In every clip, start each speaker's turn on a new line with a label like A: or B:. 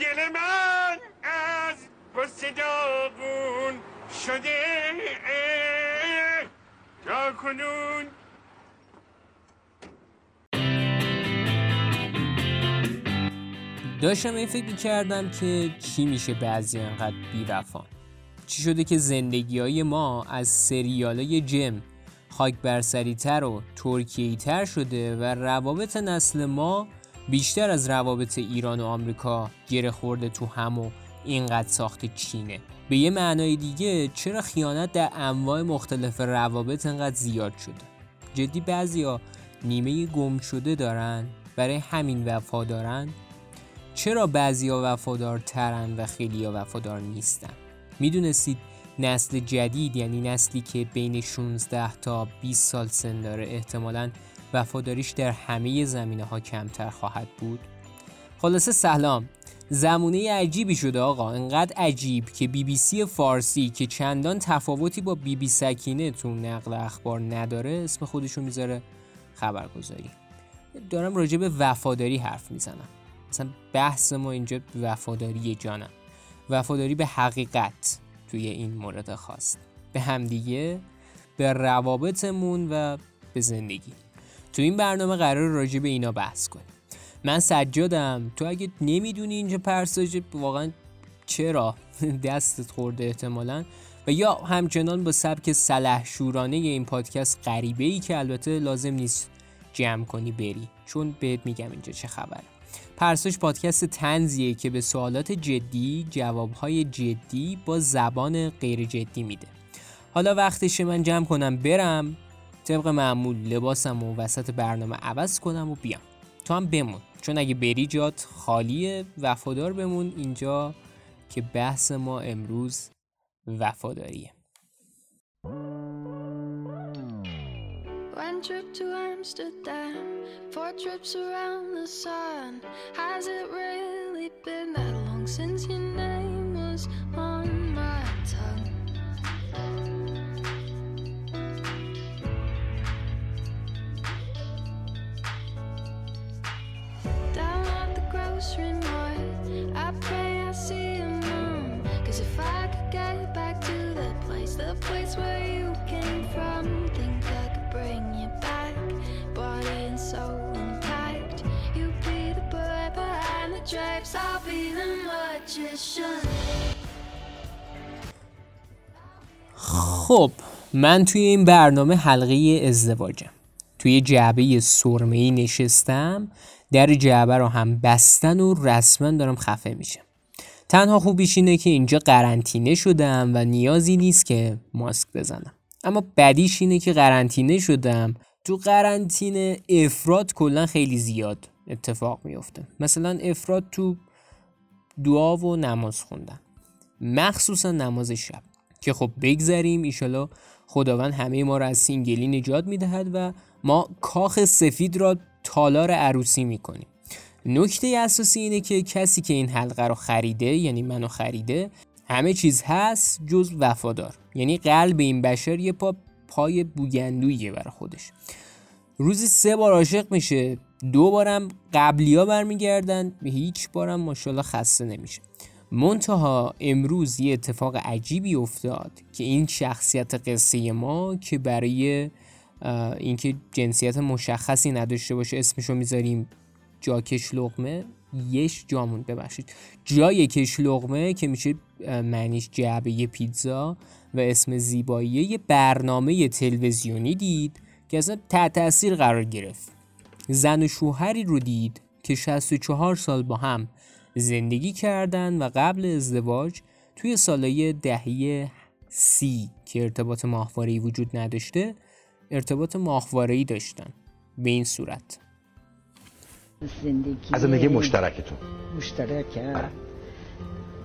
A: دل من از غصه داغون شده. تا کنون.
B: داشتم این فکر کردم که کی میشه بعضی انقدر بیوفان چی شده که زندگی های ما از سریال جم خاک برسری تر و ترکیه تر شده و روابط نسل ما بیشتر از روابط ایران و آمریکا گره خورده تو هم و اینقدر ساخت چینه. به یه معنای دیگه چرا خیانت در انواع مختلف روابط انقدر زیاد شده؟ جدی بعضیا نیمه گم شده دارن برای همین وفا دارن چرا بعضیا وفادارترن و خیلیا وفادار نیستن؟ می‌دونستید نسل جدید یعنی نسلی که بین 16 تا 20 سال سن داره احتمالا وفاداریش در همه زمینه ها کمتر خواهد بود. خلاصه سلام. زمونه عجیبی شده آقا. انقدر عجیب که بی بی سی فارسی که چندان تفاوتی با بی بی سکینه تو نقل اخبار نداره اسم خودشو می‌ذاره خبرگزاری. دارم راجع به وفاداری حرف می‌زنم. مثلا بحث ما اینجا وفاداری جانم. وفاداری به حقیقت توی این مورد خاص. به همدیگه به روابطمون و به زندگی. تو این برنامه قرار راجع به اینا بحث کنیم. من سجادم. تو اگه نمی‌دونی اینجا پرساج واقعا چرا دستت خورده احتمالا؟ و یا همچنان با سبک سلح شورانه این پادکست غریبه ای که البته لازم نیست جمع کنی بری چون بهت میگم اینجا چه خبره. پرسش پادکست تنزیه که به سوالات جدی جوابهای جدی با زبان غیر جدی میده. حالا وقتش من جمع کنم برم. طبق معمول لباسم و وسط برنامه عوض کنم و بیام تو هم بمون چون اگه بری جات خالیه وفادار بمون اینجا که بحث ما امروز وفاداریه
C: One trip to Amsterdam, four trips around the sun. Has it really been that long since your name was on my tongue?
B: خب من توی این برنامه حلقه ازدواجم. توی جعبه سرمه‌ای نشستم در جعبه رو هم بستن و رسما دارم خفه میشم. تنها خوبیش اینه که اینجا قرنطینه شدم و نیازی نیست که ماسک بزنم. اما بدیش اینه که قرنطینه شدم. تو قرنطینه افراد کلا خیلی زیاد اتفاق میفته مثلا افراد تو دعا و نماز خوندن. مخصوصا نماز شب. که خب بگذریم ایشالا خداوند همه ما را از سینگلی نجات می‌دهد و ما کاخ سفید را تالار عروسی می‌کنیم. نکته اساسی اینه که کسی که این حلقه رو خریده یعنی منو خریده همه چیز هست جز وفادار. یعنی قلب این بشر یه پا پای بوگندویه برای خودش. روزی سه بار عاشق میشه دو بارم قبلیا برمیگردن به هیچ بارم ماشاءالله خسته نمیشه. منتها امروز یه اتفاق عجیبی افتاد که این شخصیت قصه ما که برای اینکه جنسیت مشخصی نداشته باشه اسمشو می‌ذاریم جاکش لغمه یش جامون ببخشید. جای کش لغمه که میشه معنیش جعبه پیتزا و اسم زیبایی یه برنامه تلویزیونی دید. که اصلا تحت تاثیر قرار گرفت. زن و شوهری رو دید که 64 سال با هم زندگی کردن و قبل ازدواج توی سالهای دهه سی که ارتباط ماهواره‌ای وجود نداشته ارتباط ماهواره‌ای داشتن. به این صورت.
D: زندگی
E: از زندگی مشترکتون.
D: مشترک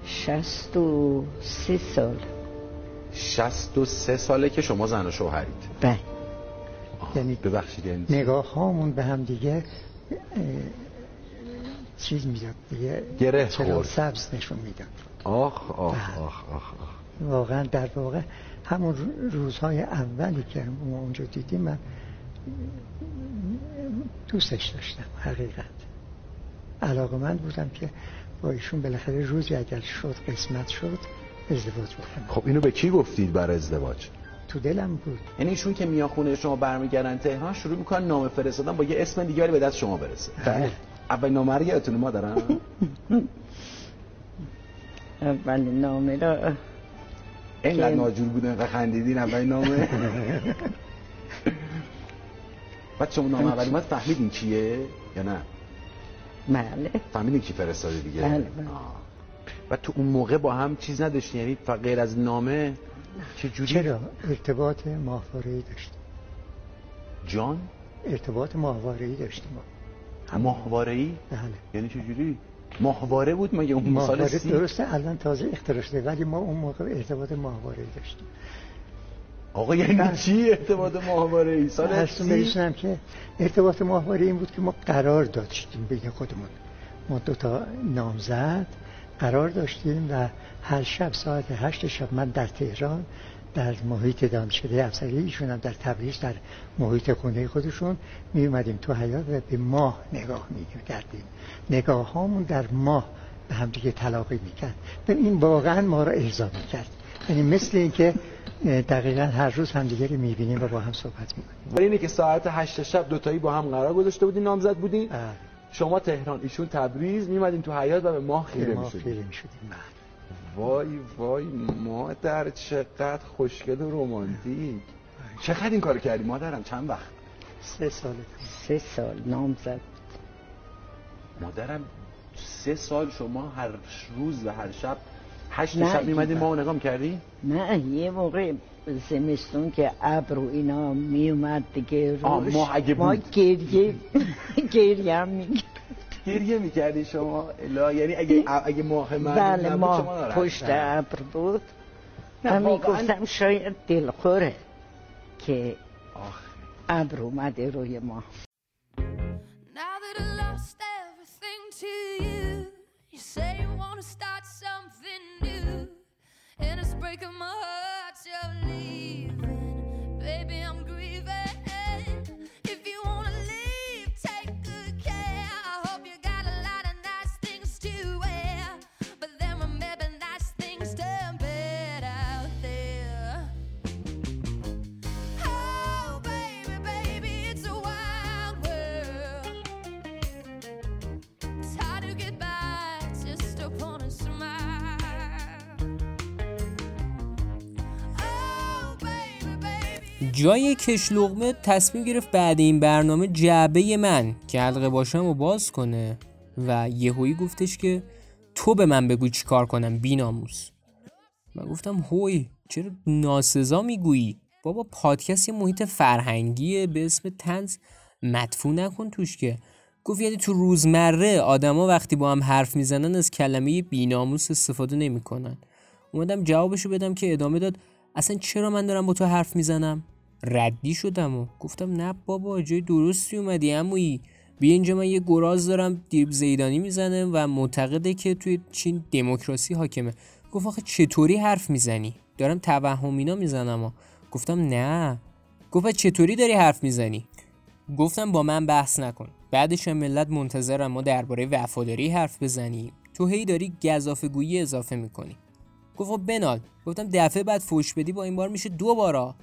D: شست و سه سال.
E: 63 ساله که شما زن و شوهرید.
D: بله.
F: یعنی
E: ببخشید یعنی
F: نگاه هامون به هم دیگه چیز می‌داد دیگه.
E: گره خورد.
F: سبز نشون می‌داد.
E: آخ آخ
F: بله.
E: آخ آخ آخ.
F: واقعا در واقع همون رو- روزهای اولی که ما اونجا دیدیم من دوستش داشتم حقیقت. علاقه من بودم که با ایشون بالاخره روزی اگر شد قسمت شد ازدواج بکنم.
E: خب اینو به کی گفتید برای ازدواج؟
F: تو دلم بود.
E: یعنی ایشون که میان خونه شما برمیگردن تهران شروع می‌کنن نامه فرستادن با یه اسم دیگری به دست شما برسه.
F: بله.
E: اول نامه رو یادتونه ما دارن
D: اولین نامه را
E: اینقدر ناجور بودن اینقدر خندیدین اول نامه؟ بعد شما نامه اولی اومد فهمیدین کیه یا نه؟
D: بله.
E: فهمیدین کی فرستاده دیگه؟
D: بله، بله.
E: و تو اون موقع با هم چیز نداشتین یعنی غیر از نامه؟ چه جوری
F: چرا؟ ارتباط ماهواره‌ای داشتیم.
E: جان؟
F: ارتباط ماهواره‌ای داشتیم. ما
E: ماهواره ای
F: بله.
E: یعنی چه جوری ماهواره بود مگه اون
F: ماهواره
E: سی؟
F: درسته الان تازه اختراع شده ولی ما اون موقع ارتباط ماهواره‌ای داشتیم.
E: آقا یعنی چی ارتباط ماهواره ای سال
F: برسونم که ارتباط ماهواره این بود که ما قرار داشتیم بین خودمون. ما دو تا نامزد قرار داشتیم و هر شب ساعت هشت شب من در تهران در محیط دانشکده افسری ایشون هم در تبریز در محیط خونه خودشون می اومدیم تو حیات و به ماه نگاه می کردیم. نگاه هامون در ماه به هم دیگه تلاقی می‌کرد و این واقعا ما را ارضا می‌کرد یعنی مثل اینکه دقیقا هر روز همدیگه رو می‌بینیم و با هم صحبت می‌کنیم
E: ولی اینه که ساعت هشت شب دوتایی با هم قرار گذاشته بودین نامزد بودین. شما تهران ایشون تبریز میمدین تو حیات و به ماه خیره
F: ما خیره می‌شدیم
E: وای وای مادر چقدر خوشگل و رومانتیک چقدر این کار کردی مادرم؟ چند وقت؟
F: سه سال.
D: سه سال. نامزد
E: مادرم سه سال شما هر روز و هر شب هشت شب میمدین
F: دیگه.
E: ما رو نگاه کردی
D: نه یه موقع زمستون که ابر و اینا می اومد دیگه روش
E: ماه اگه
D: ما
E: بود.
D: گریه گریه هم می‌کرد.
E: گریه می‌کردی شما الا یعنی اگه اگه ماه من
D: بله ما پشت. ابر بود من. می‌گفتم شاید دلخوره که. ابر اومده روی ما
C: Now that I lost everything to you, you say you wanna start something new, and it's breaking my heart
B: جای کشلقمه تصمیم گرفت بعد این برنامه جعبه من که حلقه باشم و باز کنه و یهویی گفتش که تو به من بگو چی کار کنم بیناموس. من گفتم هوی چرا ناسزا می‌گویی؟ بابا پادکست یه محیط فرهنگیه به اسم تنز مدفوع نکن توش که. گفت یعنی تو روزمره آدما وقتی با هم حرف می‌زنن از کلمه بیناموس استفاده نمی‌کنن. اومدم جوابشو بدم که ادامه داد اصلا چرا من دارم با تو حرف می‌زنم؟ ردی شدم و گفتم نه بابا جای درستی اومدی عمویی. بیا اینجا من یه گراز دارم دیرب زیدانی می‌زنه و معتقده که توی چین دموکراسی حاکمه. گفت آخه چطوری حرف می‌زنی؟ دارم توهمینا می‌زنم و گفتم نه. گفت "پس چطوری داری حرف می‌زنی؟ گفتم با من بحث نکن. بعدش هم ملت منتظرم ما درباره وفاداری حرف بزنیم تو هی داری گزافه گویی اضافه می‌کنی. گفت خب بنال. گفتم دفعه بعد فوش بدی با این بار میشه دو بارا.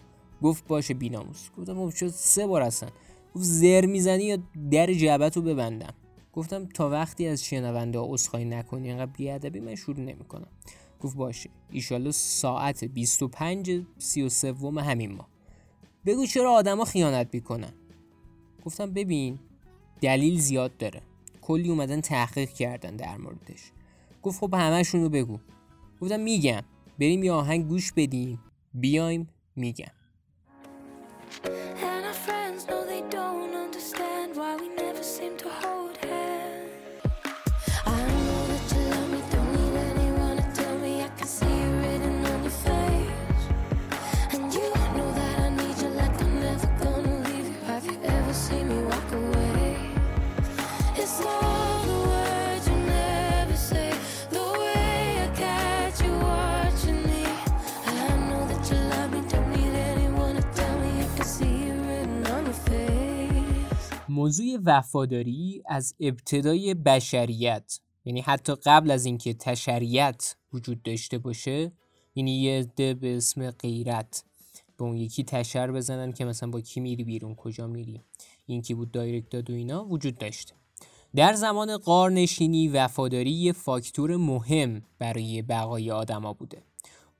B: گفت باشه بیناموس. گفتم خب شد سه بار هستن. گفت زر می‌زنی یا در جعبت رو ببندم. گفتم تا وقتی از شنونده ها عذرخواهی نکنی انقدر بیادبی من شروع نمی‌کنم. گفت باشه. ایشالله ساعت 25 33 همین ماه. بگو چرا آدما خیانت می‌کنن. گفتم ببین دلیل زیاد داره. کلی اومدن تحقیق کردن در موردش. گفت خب همه‌شون رو بگو. گفتم میگم. بریم یه آهنگ گوش بدیم. بیایم میگم. Yeah. وفاداری از ابتدای بشریت یعنی حتی قبل از اینکه تشریت وجود داشته باشه یعنی یه عده به اسم غیرت به اون یکی تشر بزنن که مثلا با کی میری بیرون کجا میری این کی بود دایرکت داد و اینا وجود داشته. در زمان قارنشینی وفاداری یه فاکتور مهم برای بقای آدما بوده.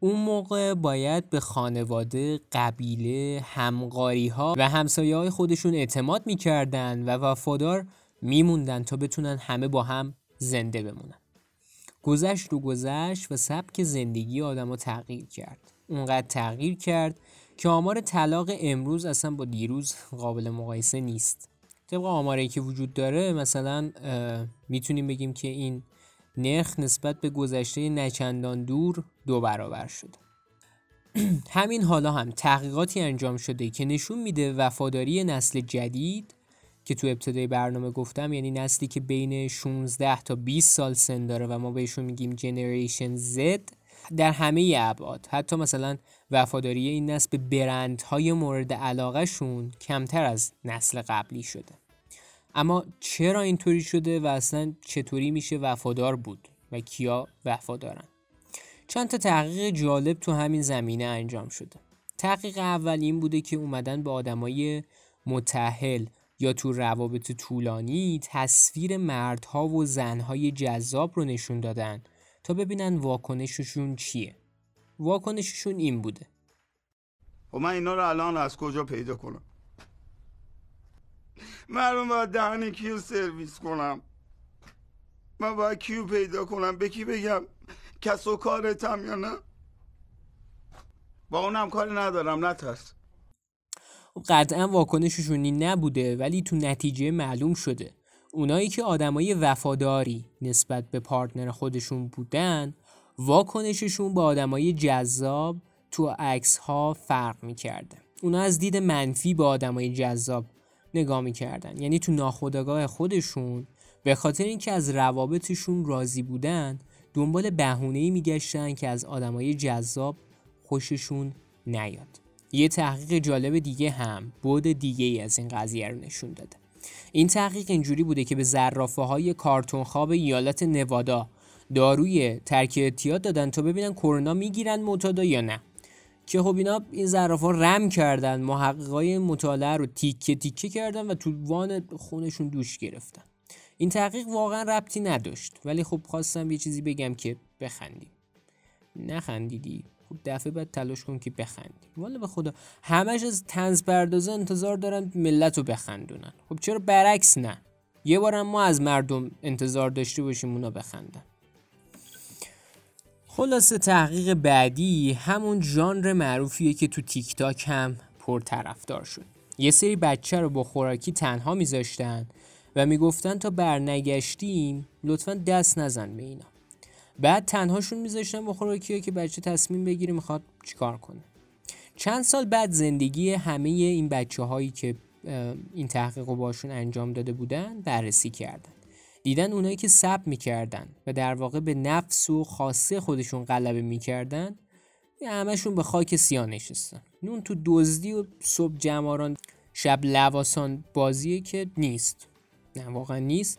B: اون موقع باید به خانواده، قبیله، همقاری ها و همسایه های خودشون اعتماد می‌کردن و وفادار میموندن تا بتونن همه با هم زنده بمونن. گذشت رو گذشت و سبک زندگی آدما تغییر کرد. اونقدر تغییر کرد که آمار طلاق امروز اصلا با دیروز قابل مقایسه نیست. طبق آماری که وجود داره مثلا می‌تونیم بگیم که این نرخ نسبت به گذشته نچندان دور دو برابر شده. همین حالا هم تحقیقاتی انجام شده که نشون میده وفاداری نسل جدید که تو ابتدای برنامه گفتم یعنی نسلی که بین 16 تا 20 سال سن داره و ما بهشون میگیم جنریشن Z در همه ابعاد. حتی مثلا وفاداری این نسل به برندهای مورد علاقه شون کمتر از نسل قبلی شده. اما چرا اینطوری شده و اصلا چطوری میشه وفادار بود و کیا وفادارن؟ چند تا تحقیق جالب تو همین زمینه انجام شده. تحقیق اول این بوده که اومدن به آدمای متحل یا تو روابط طولانی تصویر مردها و زنهای جذاب رو نشون دادن تا ببینن واکنششون چیه. واکنششون این بوده.
G: خب من اینا رو الان از کجا پیدا کنم؟ من باید دهن کیو سرویس کنم؟ من باید کیو پیدا کنم؟ به کی بگم کس و کارتم یا نه؟ با اونم کاری ندارم نترس
B: خب قطعا واکنششونی نبوده ولی تو نتیجه معلوم شده. اونایی که آدمای وفاداری نسبت به پارتنر خودشون بودن واکنششون با آدمای جذاب تو عکس ها فرق می‌کرده. اونا از دید منفی به آدمای جذاب نگاه می‌کردن. یعنی تو ناخودآگاه خودشون به خاطر اینکه از روابطشون راضی بودن دنبال بهونه‌ای میگشتن که از آدمای جذاب خوششون نیاد. یه تحقیق جالب دیگه هم بود دیگه ای از این قضیه رو نشون داده. این تحقیق اینجوری بوده که به زرافه های کارتون خواب ایالت نوادا داروی ترک اعتیاد دادن تا ببینن کرونا می‌گیرن معتادا یا نه. که خب اینا این زرافا رم کردن محققای مطالعه رو تیکه تیکه کردن و تو وان خونشون دوش گرفتن. این تحقیق واقعا ربطی نداشت. ولی خب خواستم یه چیزی بگم که بخندیم. نخندیدی؟ خب دفعه بعد تلاش کن که بخندی والا به خدا همش از تنز پردازه انتظار دارن ملت رو بخندونن. خب چرا برعکس نه؟ یه بارم ما از مردم انتظار داشته باشیم اونا بخندن. خلاصه تحقیق بعدی همون ژانر معروفیه که تو تیک تاک هم پرطرفدار شد. یه سری بچه رو با خوراکی تنها میذاشتن و می‌گفتن تا برنگشتیم لطفا دست نزن به اینا. بعد تنهاشون میذاشتن با خوراکی که بچه تصمیم بگیره می‌خواد چیکار کنه. چند سال بعد زندگی همه این بچه هایی که این تحقیق رو باشون انجام داده بودن بررسی کردن. دیدن اونایی که سب می‌کردن و در واقع به نفس و خاصه خودشون غلبه می‌کردن همشون به خاک سیاه نشستن. نون تو دزدی و صبح جماران شب لواسان بازیه که نیست. نه واقعا نیست.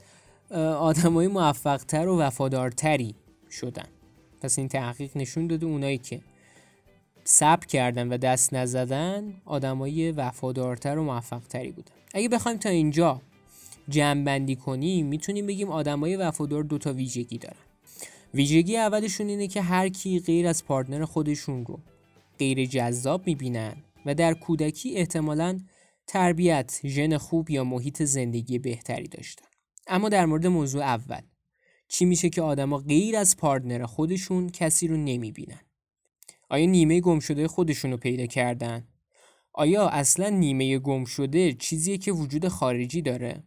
B: آدمای موفقتر و وفادارتری شدن. پس این تحقیق نشون داده اونایی که سب کردن و دست نزدن آدمای وفادارتر و موفقتری بودن. اگه بخوایم تا اینجا جمع کنیم می‌تونیم بگیم آدمای وفادار دو تا ویژگی دارن ویژگی اولشون اینه که هر کی غیر از پارتنر خودشون رو غیر جذاب می‌بینن و در کودکی احتمالا تربیت، ژن خوب یا محیط زندگی بهتری داشتن. اما در مورد موضوع اول چی میشه که آدما غیر از پارتنر خودشون کسی رو نمی‌بینن؟ آیا نیمه گم شده خودشون رو پیدا کردن؟ آیا اصلا نیمه گم شده چیزیه که وجود خارجی داره؟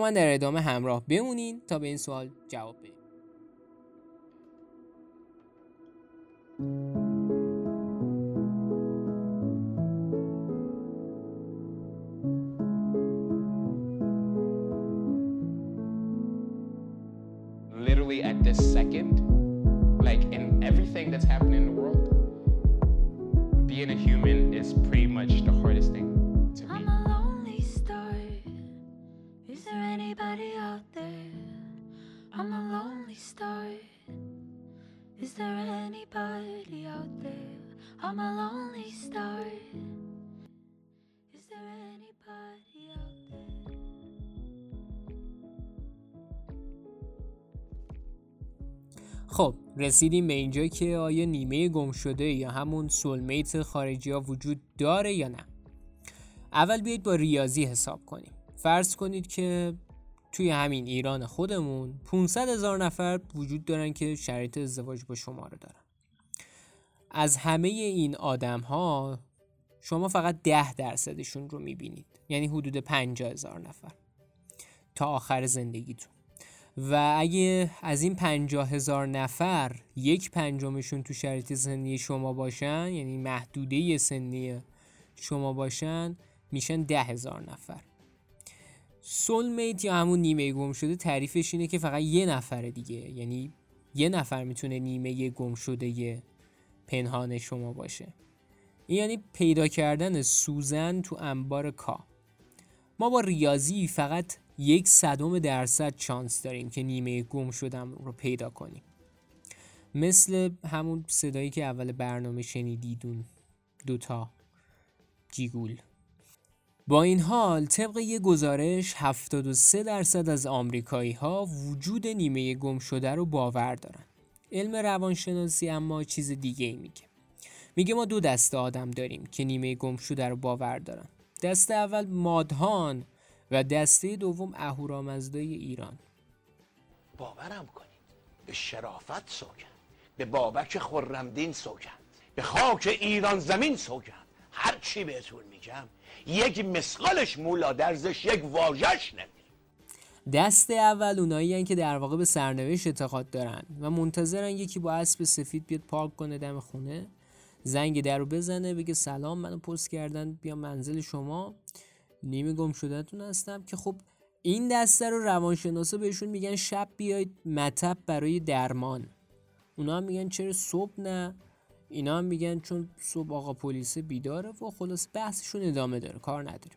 B: من در ادامه همراه بمونین تا به این سوال جواب بدیم. رسیدیم به اینجا که آیا نیمه گم شده یا همون سولمیت خارجی ها وجود داره یا نه. اول بیایید با ریاضی حساب کنیم. فرض کنید که توی همین ایران خودمون 500 هزار نفر وجود دارن که شرایط ازدواج با شما رو دارن. از همه این آدم ها شما فقط ده درصدشون رو می‌بینید. یعنی حدود 50 هزار نفر. تا آخر زندگیتون. و اگه از این پنجاه هزار نفر یک پنجمشون تو شرایط سنی شما باشن یعنی محدوده سنی شما باشن میشن ده هزار نفر. سولمیت یا همون نیمه گم شده تعریفش اینه که فقط یه نفر دیگه. یعنی یه نفر می‌تونه نیمه گم شده پنهان شما باشه. این یعنی پیدا کردن سوزن تو انبار کا ما با ریاضی فقط یک صدم درصد چانس داریم که نیمه گم شدم رو پیدا کنیم. مثل همون صدایی که اول برنامه شنیدیدون دوتا جیگول. با این حال طبق یه گزارش 73 درصد از آمریکایی ها وجود نیمه گم شده رو باور دارن. علم روانشناسی اما چیز دیگه ای میگه. میگه ما دو دسته آدم داریم که نیمه گم شده رو باور دارن. دسته اول مادهان و دسته دوم اهورامزدای ایران.
H: باورم کنید. به شرافت سوگند به بابک خرمدین سوگند به خاک ایران زمین سوگند هر چی بهتون میگم یک مسقالش مولا درزش یک واژش نمیره
B: دست اول اونایی که در واقع به سرنوشت اعتقاد دارن و منتظرن یکی با اسب سفید بیاد پارک کنه دم خونه. زنگ در رو بزنه بگه سلام منو پست کردن بیا منزل شما. نیمه گم شدهتون هستم که خب این دسته رو روانشناسا بهشون میگن شب بیاید مطب برای درمان. اونا هم میگن چرا صبح نه؟ اینا هم میگن چون صبح آقا پلیس بیداره و خلاص بحثشون ادامه داره کار نداره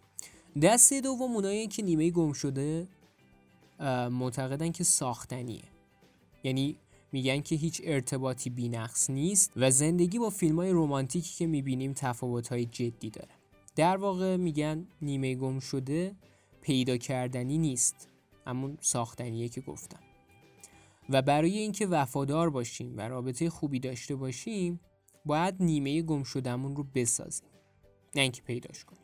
B: دسته دوم اونایی که نیمه گم شده معتقدن که ساختنیه. یعنی میگن که هیچ ارتباطی بینقص نیست و زندگی با فیلم های رومانتیکی که می‌بینیم تفاوت های جدی داره. در واقع میگن نیمه گم شده پیدا کردنی نیست. همون ساختنیه که گفتم. و برای اینکه وفادار باشیم و رابطه خوبی داشته باشیم باید نیمه گم شدهمون رو بسازیم. نه اینکه پیداش کنیم.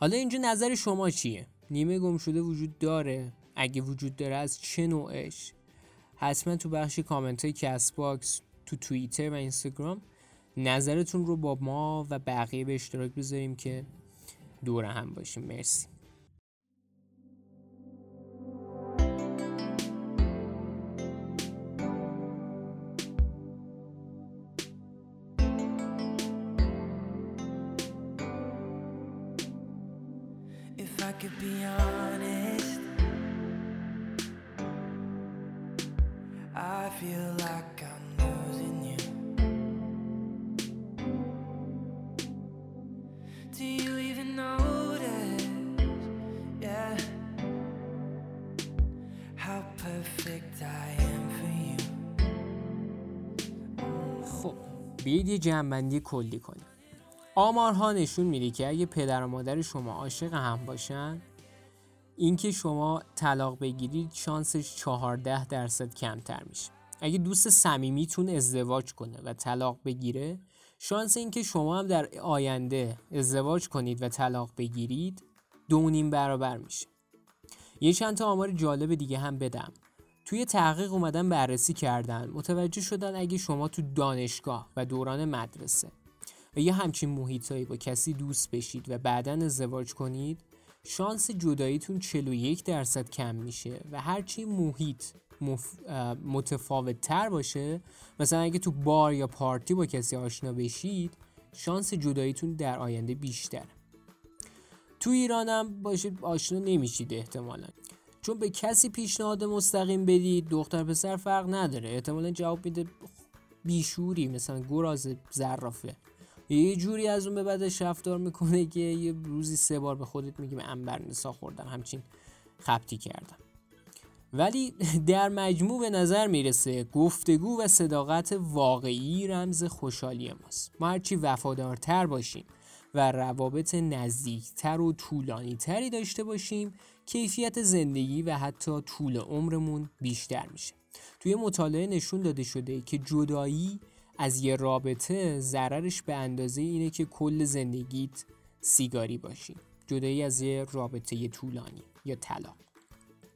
B: حالا اینجا نظر شما چیه؟ نیمه گم شده وجود داره؟ اگه وجود داره از چه نوعش؟ حتما تو بخش کامنت های Castbox تو توییتر و اینستاگرام نظرتون رو با ما و بقیه به اشتراک بذاریم که دور هم باشیم. مرسی.
I: I feel like I'm
B: بیاید یه جنبندی کلی کنیم. آمارها نشون میده که اگه پدر و مادر شما عاشق هم باشن اینکه شما طلاق بگیرید شانسش 14 درصد کمتر میشه. اگه دوست صمیمیتون ازدواج کنه و طلاق بگیره شانس اینکه شما هم در آینده ازدواج کنید و طلاق بگیرید دو نیم برابر میشه. یه چند تا آمار جالب دیگه هم بدم. توی تحقیق اومدن بررسی کردن. متوجه شدن اگه شما تو دانشگاه و دوران مدرسه و یه همچین محیطایی با کسی دوست بشید و بعدا ازدواج کنید شانس جداییتون 41 درصد کم میشه و هرچی محیط مف... متفاوت تر باشه مثلا اگه تو بار یا پارتی با کسی آشنا بشید شانس جداییتون در آینده بیشتر تو ایرانم باشه آشنا نمیشید احتمالا. چون به کسی پیشنهاد مستقیم بدید دختر پسر فرق نداره. احتمالا جواب میده بیشوری مثلا گراز زرافه. یه جوری از اون به بعدش رفتار می‌کنه که یه روزی سه بار به خودت میگی من انبر نسا خوردم همچین خبتی کردم. ولی در مجموع به نظر می‌رسه گفتگو و صداقت واقعی رمز خوشحالی ماست. ما هرچی وفادارتر باشیم و روابط نزدیکتر و طولانی تری داشته باشیم. کیفیت زندگی و حتی طول عمرمون بیشتر میشه. توی مطالعه نشون داده شده که جدایی از یه رابطه ضررش به اندازه اینه که کل زندگیت سیگاری باشی. جدایی از یه رابطه طولانی یا طلاق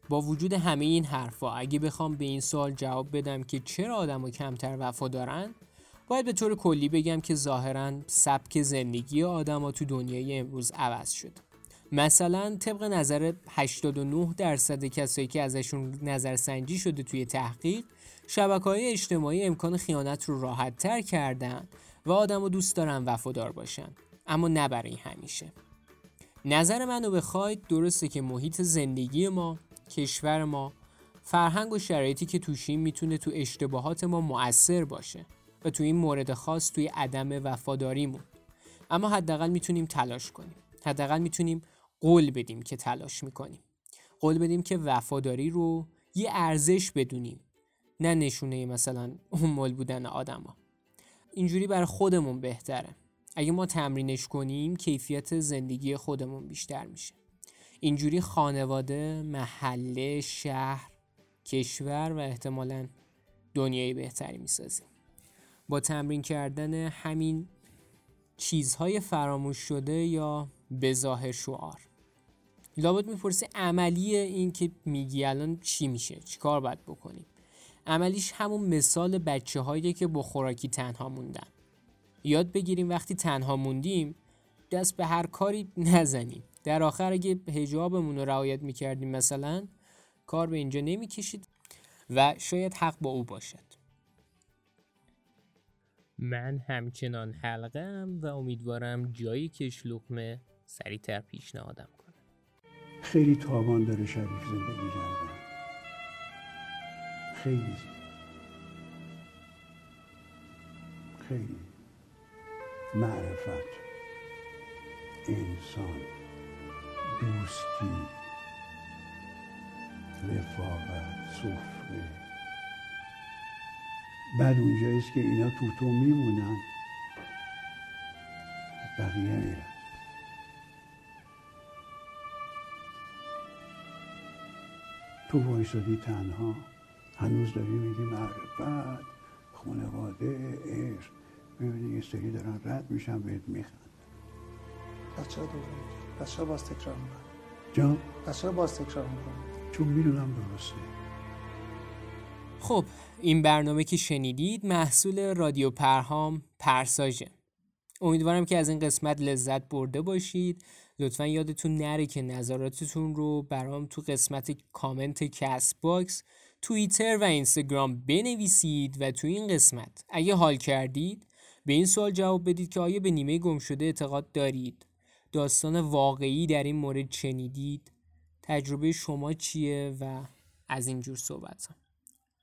B: با وجود همه این حرفا اگه بخوام به این سوال جواب بدم که چرا آدمو کمتر وفا دارن باید به طور کلی بگم که ظاهرا سبک زندگی آدما تو دنیای امروز عوض شد. مثلا طبق نظر 89 درصد کسایی که ازشون نظرسنجی شده توی تحقیق شبکه های اجتماعی امکان خیانت رو راحت تر کردن و آدم دوست دارن وفادار باشن. اما نه برای همیشه. نظر منو بخواید درسته که محیط زندگی ما کشور ما فرهنگ و شرایطی که توشیم می‌تونه تو اشتباهات ما مؤثر باشه. و تو این مورد خاص توی عدم وفاداریمون اما حداقل می‌تونیم تلاش کنیم. حداقل می‌تونیم قول بدیم که تلاش می‌کنیم. قول بدیم که وفاداری رو یه ارزش بدونیم نه نشونه مثلا مول بودن آدما. اینجوری برای خودمون بهتره. اگه ما تمرینش کنیم کیفیت زندگی خودمون بیشتر میشه. اینجوری خانواده، محله، شهر، کشور و احتمالا دنیای بهتری می‌سازیم. با تمرین کردن همین چیزهای فراموش شده یا بظاهر شعار. لابد می‌پرسی عملی این که میگی الان چی میشه چیکار باید بکنیم. عملیش همون مثال بچه هایی که با خوراکی تنها موندن. یاد بگیریم وقتی تنها موندیم دست به هر کاری نزنیم. در آخر اگه هجابمون رو رعایت می‌کردیم مثلا کار به اینجا نمی‌کشید و شاید حق با او باشد. من همچنان حلقم و امیدوارم جایی که شلوغمه سریعتر پیشنهادم کنه
J: خیلی تاوان داره شریف زندگی کردن خیلی خیلی معرفت. انسان. دوستی. رفاقت. سفره بعد اونجاییست که اینا تو تو میمونن. بقیه میرن تو وایسادی تنها. هنوز داری میگی معرفت خانواده عشق. می‌بینی یه سری دارن رد میشن بهت میخند
K: پس چرا دوباره؟ پس چرا باز تکرار می‌کنی؟
J: جان؟
K: پس چرا باز تکرار می‌کنی؟
J: چون می‌دونم درسته.
B: خب این برنامه که شنیدید محصول رادیو پرهام پرساژه. امیدوارم که از این قسمت لذت برده باشید. لطفا یادتون نره که نظراتتون رو برام تو قسمت comment Castbox توییتر و اینستاگرام بنویسید و تو این قسمت اگه حال کردید به این سوال جواب بدید که آیا به نیمه گم شده اعتقاد دارید. داستان واقعی در این مورد شنیدید. تجربه شما چیه و از اینجور صحبت هم.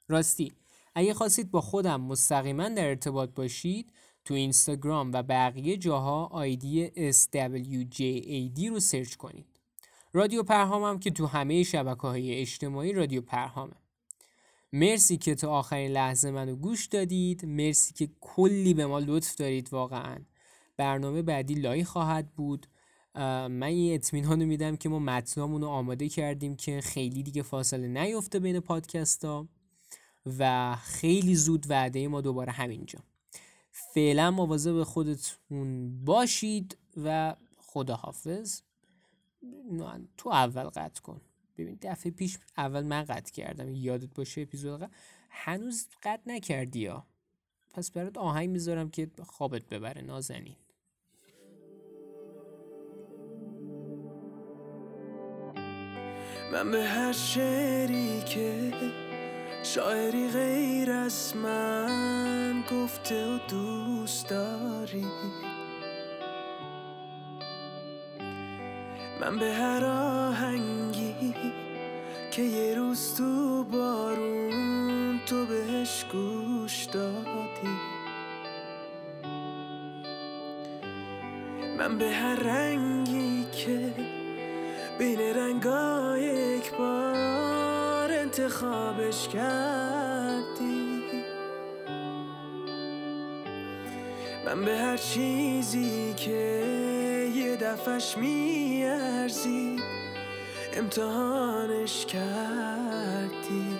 B: راستی. اگه خواستید با خودم مستقیما در ارتباط باشید تو اینستاگرام و بقیه جاها آیدی SWJAD رو سرچ کنید. رادیو پرهامم که تو همه شبکه های اجتماعی رادیو پرهامه. مرسی که تا آخرین لحظه منو گوش دادید. مرسی که کلی به ما لطف دارید واقعا. برنامه بعدی لای خواهد بود. من یه اطمینان میدم که ما متنامون رو آماده کردیم که خیلی دیگه فاصله نیفته بین پادکست ها و خیلی زود وعده ما دوباره همینجا. فعلا مواظب خودتون باشید و خداحافظ. تو اول قطع کن. ببین دفعه پیش اول من قطع کردم. یادت باشه اپیزود قطع هنوز قطع نکردی یا پس برات آهنگ می‌ذارم که خوابت ببره نازنین.
I: من به هر شعری که شاعری غیر از من گفته و دوست داری. من به هر آهنگی که یه روز تو بارون تو بهش گوش دادی. من به هر رنگی که بین رنگای انتخابش کردی. من به هر چیزی که یه دفعش میارزی امتحانش کردی.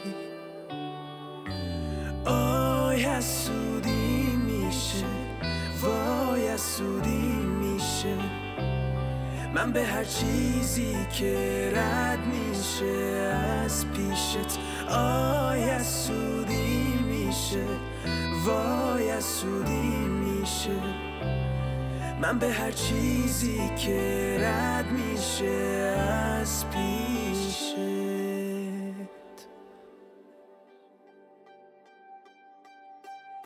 I: سودی میشه وای سودی میشه. من به هر چیزی که رد میشه از پیشت آی سودی میشه وای سودی میشه. من به هر چیزی که رد میشه از پیشه